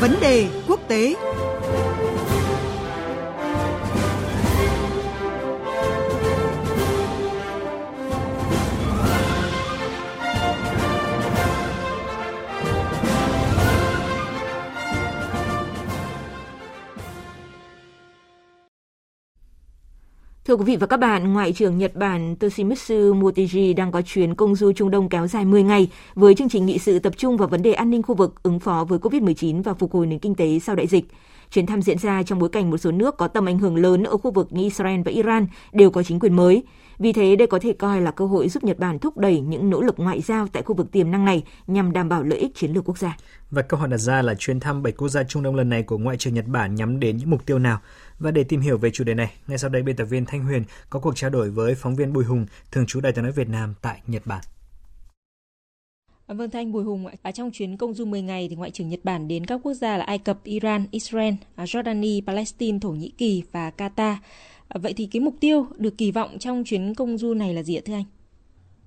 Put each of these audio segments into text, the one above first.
Vấn đề quốc tế. Thưa quý vị và các bạn, Ngoại trưởng Nhật Bản Toshimitsu Motegi đang có chuyến công du Trung Đông kéo dài 10 ngày với chương trình nghị sự tập trung vào vấn đề an ninh khu vực, ứng phó với COVID-19 và phục hồi nền kinh tế sau đại dịch. Chuyến thăm diễn ra trong bối cảnh một số nước có tầm ảnh hưởng lớn ở khu vực như Israel và Iran đều có chính quyền mới. Vì thế, đây có thể coi là cơ hội giúp Nhật Bản thúc đẩy những nỗ lực ngoại giao tại khu vực tiềm năng này nhằm đảm bảo lợi ích chiến lược quốc gia. Và câu hỏi đặt ra là chuyến thăm bảy quốc gia Trung Đông lần này của Ngoại trưởng Nhật Bản nhắm đến những mục tiêu nào? Và để tìm hiểu về chủ đề này, ngay sau đây biên tập viên Thanh Huyền có cuộc trao đổi với phóng viên Bùi Hùng, thường trú Đài tiếng nói Việt Nam tại Nhật Bản. Vâng Thanh Bùi Hùng, ở trong chuyến công du 10 ngày thì Ngoại trưởng Nhật Bản đến các quốc gia là Ai Cập, Iran, Israel, à, Jordani, Palestine, Thổ Nhĩ Kỳ và Qatar. À, vậy thì cái mục tiêu được kỳ vọng trong chuyến công du này là gì ạ thưa anh?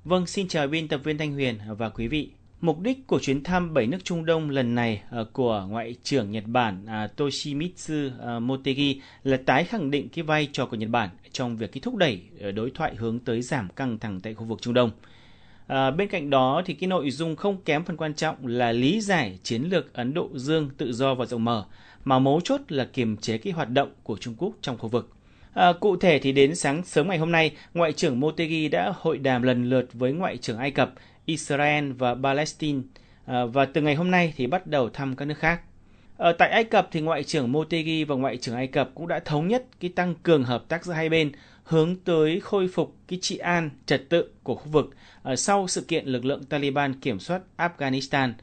Vâng, xin chào biên tập viên Thanh Huyền và quý vị. Mục đích của chuyến thăm bảy nước Trung Đông lần này à, của Ngoại trưởng Nhật Bản Toshimitsu Motegi là tái khẳng định cái vai trò của Nhật Bản trong việc cái thúc đẩy đối thoại hướng tới giảm căng thẳng tại khu vực Trung Đông. À, bên cạnh đó thì cái nội dung không kém phần quan trọng là lý giải chiến lược Ấn Độ Dương tự do và rộng mở, mà mấu chốt là kiềm chế cái hoạt động của Trung Quốc trong khu vực. À, cụ thể thì đến sáng sớm ngày hôm nay, Ngoại trưởng Motegi đã hội đàm lần lượt với Ngoại trưởng Ai Cập, Israel và Palestine à, và từ ngày hôm nay thì bắt đầu thăm các nước khác. Ở tại Ai Cập thì Ngoại trưởng Motegi và Ngoại trưởng Ai Cập cũng đã thống nhất cái tăng cường hợp tác giữa hai bên hướng tới khôi phục cái trị an, trật tự của khu vực ở sau sự kiện lực lượng Taliban kiểm soát Afghanistan.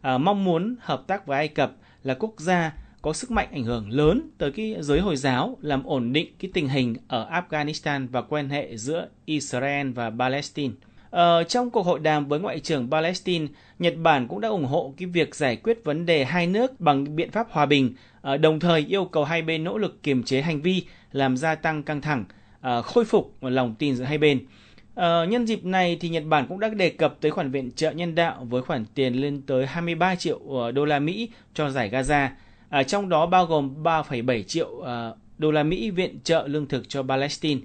À, mong muốn hợp tác với Ai Cập là quốc gia có sức mạnh ảnh hưởng lớn tới cái giới Hồi giáo làm ổn định cái tình hình ở Afghanistan và quan hệ giữa Israel và Palestine. Ờ, trong cuộc hội đàm với Ngoại trưởng Palestine, Nhật Bản cũng đã ủng hộ cái việc giải quyết vấn đề hai nước bằng biện pháp hòa bình, ờ, đồng thời yêu cầu hai bên nỗ lực kiềm chế hành vi làm gia tăng căng thẳng, ờ, khôi phục lòng tin giữa hai bên. Ờ, nhân dịp này thì Nhật Bản cũng đã đề cập tới khoản viện trợ nhân đạo với khoản tiền lên tới 23 triệu ờ, đô la Mỹ cho giải Gaza, à, trong đó bao gồm 3,7 triệu ờ, đô la Mỹ viện trợ lương thực cho Palestine.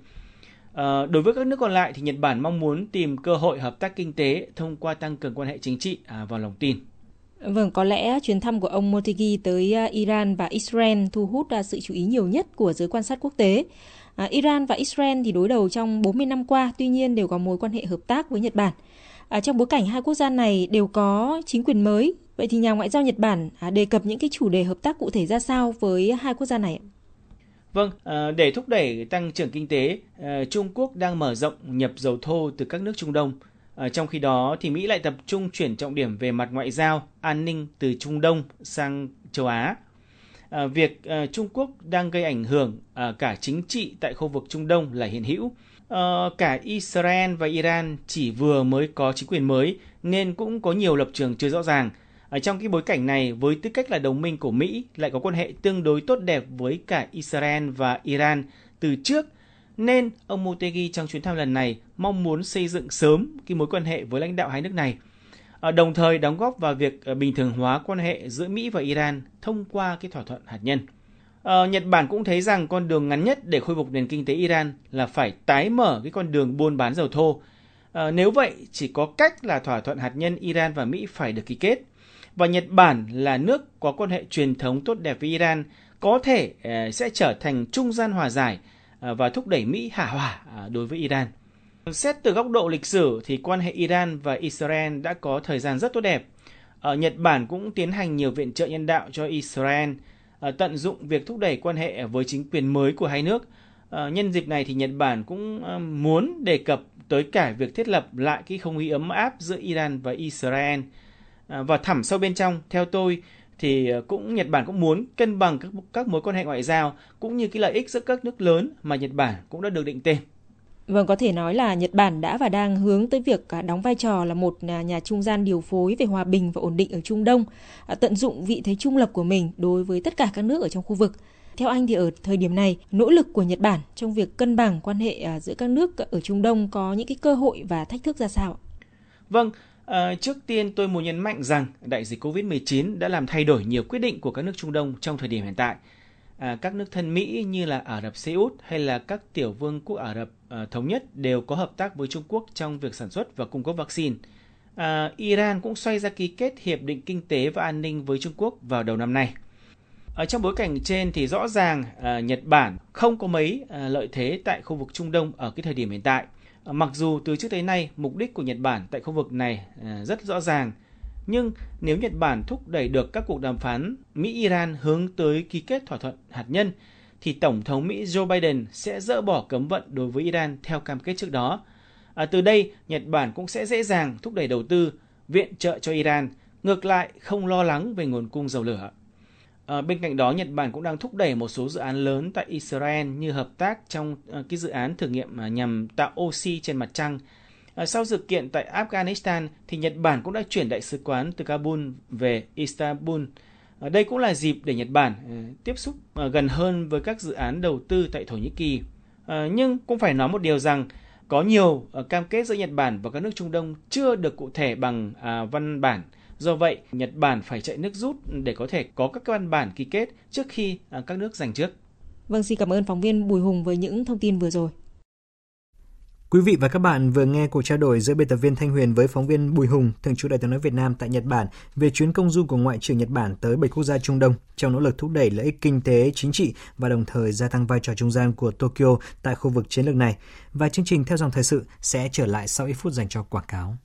À, đối với các nước còn lại thì Nhật Bản mong muốn tìm cơ hội hợp tác kinh tế thông qua tăng cường quan hệ chính trị à, và lòng tin. Vâng, có lẽ chuyến thăm của ông Motegi tới à, Iran và Israel thu hút à, sự chú ý nhiều nhất của giới quan sát quốc tế. À, Iran và Israel thì đối đầu trong 40 năm qua, tuy nhiên đều có mối quan hệ hợp tác với Nhật Bản. À, trong bối cảnh hai quốc gia này đều có chính quyền mới, vậy thì nhà ngoại giao Nhật Bản à, đề cập những cái chủ đề hợp tác cụ thể ra sao với hai quốc gia này? Vâng, ờ, để thúc đẩy tăng trưởng kinh tế, ờ, Trung Quốc đang mở rộng nhập dầu thô từ các nước Trung Đông. Ờ, trong khi đó, thì Mỹ lại tập trung chuyển trọng điểm về mặt ngoại giao, an ninh từ Trung Đông sang châu Á. Việc Trung Quốc đang gây ảnh hưởng cả chính trị tại khu vực Trung Đông là hiện hữu. Cả Israel và Iran chỉ vừa mới có chính quyền mới nên cũng có nhiều lập trường chưa rõ ràng – ở trong cái bối cảnh này, với tư cách là đồng minh của Mỹ lại có quan hệ tương đối tốt đẹp với cả Israel và Iran từ trước, nên ông Motegi trong chuyến thăm lần này mong muốn xây dựng sớm cái mối quan hệ với lãnh đạo hai nước này. Ờ, đồng thời đóng góp vào việc ờ, bình thường hóa quan hệ giữa Mỹ và Iran thông qua cái thỏa thuận hạt nhân. Ờ, Nhật Bản cũng thấy rằng con đường ngắn nhất để khôi phục nền kinh tế Iran là phải tái mở cái con đường buôn bán dầu thô. Ờ, nếu vậy, chỉ có cách là thỏa thuận hạt nhân Iran và Mỹ phải được ký kết và Nhật Bản là nước có quan hệ truyền thống tốt đẹp với Iran có thể ờ, sẽ trở thành trung gian hòa giải ờ, và thúc đẩy Mỹ hạ hỏa ờ, đối với Iran. Xét từ góc độ lịch sử thì quan hệ Iran và Israel đã có thời gian rất tốt đẹp. Ở Nhật Bản cũng tiến hành nhiều viện trợ nhân đạo cho Israel, tận dụng việc thúc đẩy quan hệ với chính quyền mới của hai nước. Nhân dịp này thì Nhật Bản cũng muốn đề cập tới cả việc thiết lập lại cái không khí ấm áp giữa Iran và Israel – và thẳm sâu bên trong theo tôi thì à, cũng Nhật Bản cũng muốn cân bằng các các mối quan hệ ngoại giao cũng như cái lợi ích giữa các nước lớn mà Nhật Bản cũng đã được định tên. Vâng, có thể nói là Nhật Bản đã và đang hướng tới việc à, đóng vai trò là một nhà trung gian điều phối về hòa bình và ổn định ở Trung Đông, tận dụng vị thế trung lập của mình đối với tất cả các nước ở trong khu vực. Theo anh thì ở thời điểm này, nỗ lực của Nhật Bản trong việc cân bằng quan hệ giữa các nước ở Trung Đông có những cái cơ hội và thách thức ra sao? Vâng, À, trước tiên tôi muốn nhấn mạnh rằng đại dịch Covid-19 đã làm thay đổi nhiều quyết định của các nước Trung Đông trong thời điểm hiện tại. À, các nước thân Mỹ như là Ả Rập Xê Út hay là các tiểu vương quốc Ả Rập à, thống nhất đều có hợp tác với Trung Quốc trong việc sản xuất và cung cấp vaccine. À, Iran cũng xoay ra ký kết hiệp định kinh tế và an ninh với Trung Quốc vào đầu năm nay. Ở trong bối cảnh trên thì rõ ràng à, Nhật Bản không có mấy à, lợi thế tại khu vực Trung Đông ở cái thời điểm hiện tại. Mặc dù từ trước tới nay mục đích của Nhật Bản tại khu vực này ờ, rất rõ ràng, nhưng nếu Nhật Bản thúc đẩy được các cuộc đàm phán Mỹ-Iran hướng tới ký kết thỏa thuận hạt nhân, thì Tổng thống Mỹ Joe Biden sẽ dỡ bỏ cấm vận đối với Iran theo cam kết trước đó. À, từ đây, Nhật Bản cũng sẽ dễ dàng thúc đẩy đầu tư, viện trợ cho Iran, ngược lại không lo lắng về nguồn cung dầu lửa. À, bên cạnh đó, Nhật Bản cũng đang thúc đẩy một số dự án lớn tại Israel như hợp tác trong à, cái dự án thử nghiệm à, nhằm tạo oxy trên mặt trăng. À, sau sự kiện tại Afghanistan, thì Nhật Bản cũng đã chuyển đại sứ quán từ Kabul về Istanbul. À, đây cũng là dịp để Nhật Bản à, tiếp xúc à, gần hơn với các dự án đầu tư tại Thổ Nhĩ Kỳ. À, nhưng cũng phải nói một điều rằng có nhiều à, cam kết giữa Nhật Bản và các nước Trung Đông chưa được cụ thể bằng à, văn bản Do vậy, Nhật Bản phải chạy nước rút để có thể có các văn bản ký kết trước khi à, các nước giành trước. Vâng, xin cảm ơn phóng viên Bùi Hùng với những thông tin vừa rồi. Quý vị và các bạn vừa nghe cuộc trao đổi giữa biên tập viên Thanh Huyền với phóng viên Bùi Hùng, thường trú Đại tiếng nói Việt Nam tại Nhật Bản về chuyến công du của Ngoại trưởng Nhật Bản tới bảy quốc gia Trung Đông trong nỗ lực thúc đẩy lợi ích kinh tế, chính trị và đồng thời gia tăng vai trò trung gian của Tokyo tại khu vực chiến lược này. Và chương trình theo dòng thời sự sẽ trở lại sau ít phút dành cho quảng cáo.